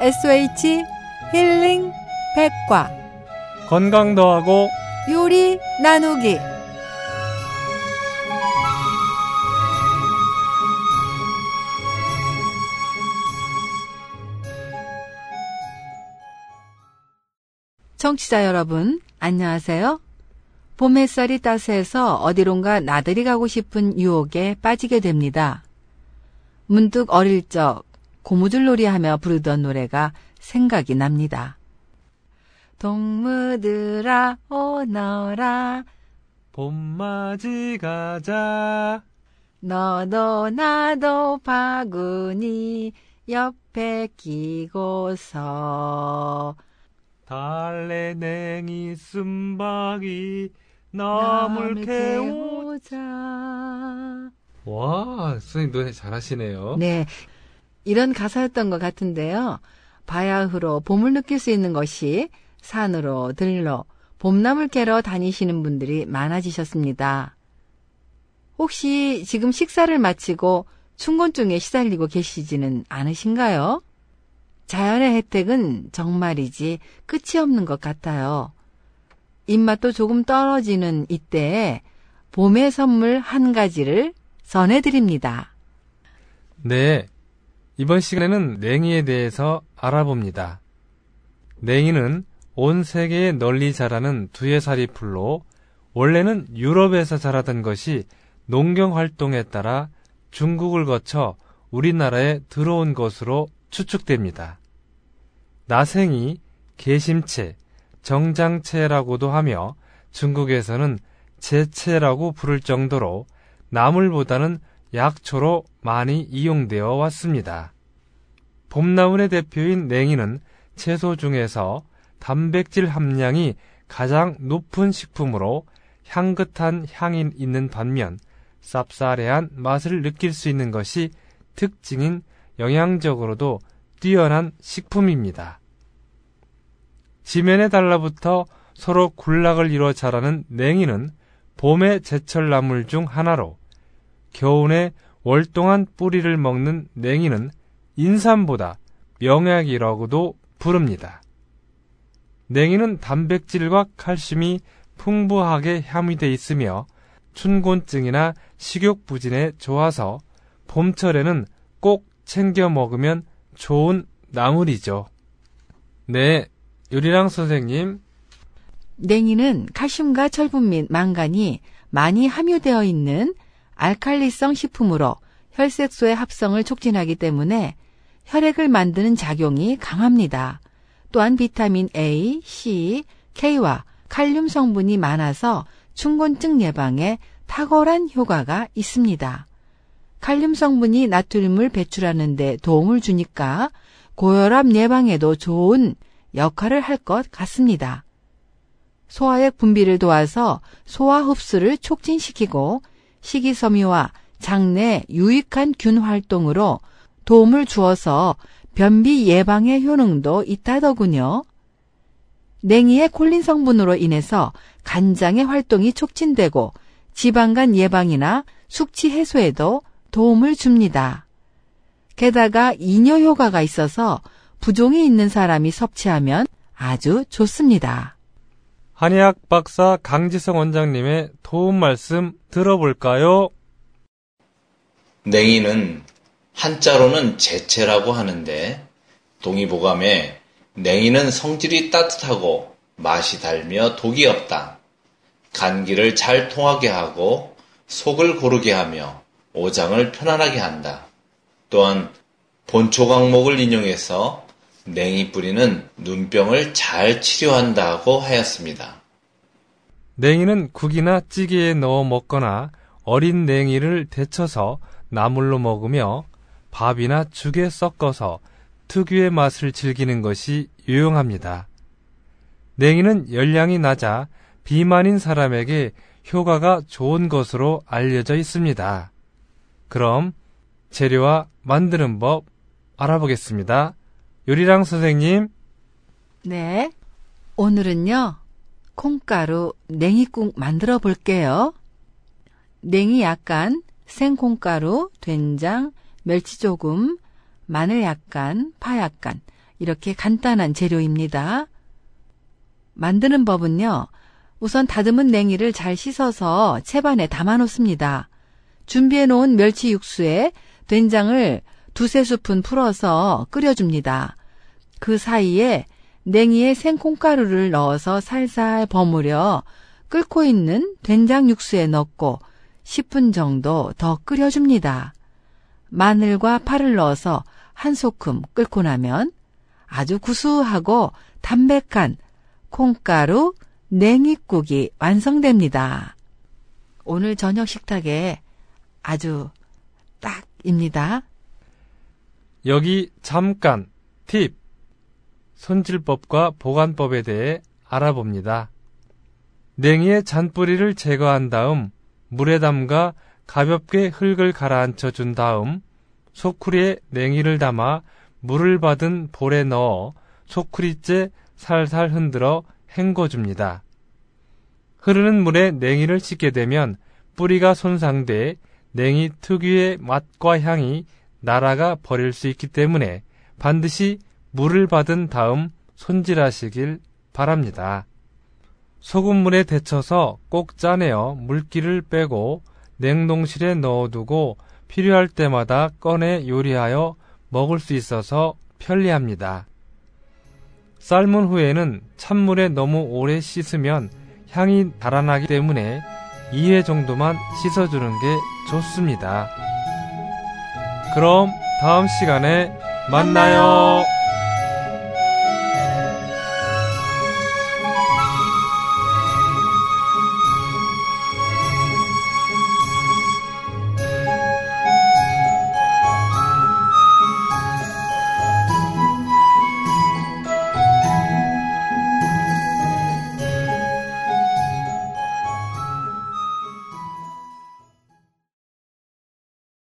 SOH 힐링 백과 건강 더하고 요리 나누기 청취자 여러분, 안녕하세요. 봄 햇살이 따스해서 어디론가 나들이 가고 싶은 유혹에 빠지게 됩니다. 문득 어릴 적 고무줄놀이 하며 부르던 노래가 생각이 납니다. 동무들아 오너라 봄맞이 가자. 너도 나도 바구니 옆에 끼고서 달래냉이 쓴박이 나물 캐오. 자 와, 선생님 노래 잘하시네요. 네. 이런 가사였던 것 같은데요. 바야흐로 봄을 느낄 수 있는 것이 산으로 들러 봄나물 캐러 다니시는 분들이 많아지셨습니다. 혹시 지금 식사를 마치고 충곤증에 시달리고 계시지는 않으신가요? 자연의 혜택은 정말이지 끝이 없는 것 같아요. 입맛도 조금 떨어지는 이때에 봄의 선물 한 가지를 전해드립니다. 네. 이번 시간에는 냉이에 대해서 알아봅니다. 냉이는 온 세계에 널리 자라는 두해살이 풀로 원래는 유럽에서 자라던 것이 농경 활동에 따라 중국을 거쳐 우리나라에 들어온 것으로 추측됩니다. 나생이, 개심채, 정장채라고도 하며 중국에서는 제채라고 부를 정도로 나물보다는 약초로 많이 이용되어 왔습니다. 봄나물의 대표인 냉이는 채소 중에서 단백질 함량이 가장 높은 식품으로 향긋한 향이 있는 반면 쌉싸래한 맛을 느낄 수 있는 것이 특징인 영양적으로도 뛰어난 식품입니다. 지면에 달라붙어 서로 군락을 이뤄 자라는 냉이는 봄의 제철 나물 중 하나로 겨울에 월동안 뿌리를 먹는 냉이는 인삼보다 명약이라고도 부릅니다. 냉이는 단백질과 칼슘이 풍부하게 함유돼 있으며 춘곤증이나 식욕 부진에 좋아서 봄철에는 꼭 챙겨 먹으면 좋은 나물이죠. 네, 요리랑 선생님. 냉이는 칼슘과 철분 및 망간이 많이 함유되어 있는 알칼리성 식품으로 혈색소의 합성을 촉진하기 때문에 혈액을 만드는 작용이 강합니다. 또한 비타민 A, C, K와 칼륨 성분이 많아서 충곤증 예방에 탁월한 효과가 있습니다. 칼륨 성분이 나트륨을 배출하는 데 도움을 주니까 고혈압 예방에도 좋은 역할을 할 것 같습니다. 소화액 분비를 도와서 소화 흡수를 촉진시키고 식이섬유와 장내 유익한 균 활동으로 도움을 주어서 변비 예방의 효능도 있다더군요. 냉이의 콜린 성분으로 인해서 간장의 활동이 촉진되고 지방간 예방이나 숙취 해소에도 도움을 줍니다. 게다가 이뇨 효과가 있어서 부종이 있는 사람이 섭취하면 아주 좋습니다. 한의학 박사 강지성 원장님의 도움 말씀 들어볼까요? 냉이는 한자로는 제채라고 하는데 동의보감에 냉이는 성질이 따뜻하고 맛이 달며 독이 없다. 간기를 잘 통하게 하고 속을 고르게 하며 오장을 편안하게 한다. 또한 본초 강목을 인용해서 냉이 뿌리는 눈병을 잘 치료한다고 하였습니다. 냉이는 국이나 찌개에 넣어 먹거나 어린 냉이를 데쳐서 나물로 먹으며 밥이나 죽에 섞어서 특유의 맛을 즐기는 것이 유용합니다. 냉이는 열량이 낮아 비만인 사람에게 효과가 좋은 것으로 알려져 있습니다. 그럼 재료와 만드는 법 알아보겠습니다. 요리랑 선생님. 네. 오늘은요, 콩가루 냉이국 만들어 볼게요. 냉이 약간, 생콩가루, 된장, 멸치 조금, 마늘 약간, 파 약간, 이렇게 간단한 재료입니다. 만드는 법은요. 우선 다듬은 냉이를 잘 씻어서 채반에 담아 놓습니다. 준비해 놓은 멸치 육수에 된장을 두세 스푼 풀어서 끓여줍니다. 그 사이에 냉이에 생콩가루를 넣어서 살살 버무려 끓고 있는 된장 육수에 넣고 10분 정도 더 끓여줍니다. 마늘과 파를 넣어서 한 소금 끓고 나면 아주 구수하고 담백한 콩가루 냉이국이 완성됩니다. 오늘 저녁 식탁에 아주 딱입니다. 여기 잠깐 팁! 손질법과 보관법에 대해 알아봅니다. 냉이의 잔뿌리를 제거한 다음 물에 담가 가볍게 흙을 가라앉혀 준 다음 소쿠리에 냉이를 담아 물을 받은 볼에 넣어 소쿠리째 살살 흔들어 헹궈줍니다. 흐르는 물에 냉이를 씻게 되면 뿌리가 손상돼 냉이 특유의 맛과 향이 날아가 버릴 수 있기 때문에 반드시 물을 받은 다음 손질하시길 바랍니다. 소금물에 데쳐서 꼭 짜내어 물기를 빼고 냉동실에 넣어두고 필요할 때마다 꺼내 요리하여 먹을 수 있어서 편리합니다. 삶은 후에는 찬물에 너무 오래 씻으면 향이 달아나기 때문에 2회 정도만 씻어주는 게 좋습니다. 그럼 다음 시간에 만나요.